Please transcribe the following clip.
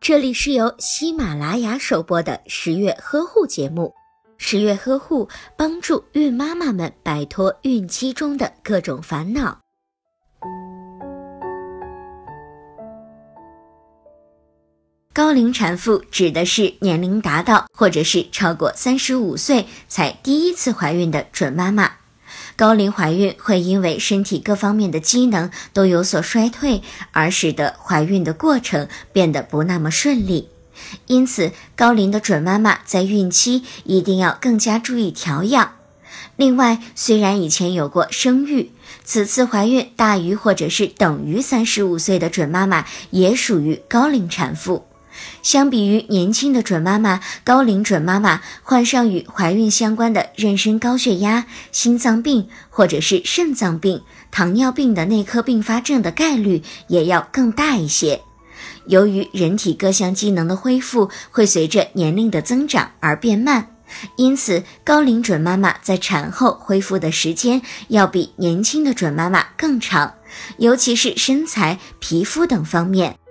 这里是由喜马拉雅首播的十月呵护节目。十月呵护帮助孕妈妈们摆脱孕期中的各种烦恼。高龄产妇指的是年龄达到或者是超过三十五岁才第一次怀孕的准妈妈。高龄怀孕会因为身体各方面的机能都有所衰退，而使得怀孕的过程变得不那么顺利。因此，高龄的准妈妈在孕期一定要更加注意调养。另外，虽然以前有过生育，此次怀孕大于或者是等于三十五岁的准妈妈，也属于高龄产妇。相比于年轻的准妈妈，高龄准妈妈患上与怀孕相关的妊娠高血压、心脏病或者是肾脏病、糖尿病的内科并发症的概率也要更大一些。由于人体各项机能的恢复会随着年龄的增长而变慢，因此高龄准妈妈在产后恢复的时间要比年轻的准妈妈更长，尤其是身材、皮肤等方面。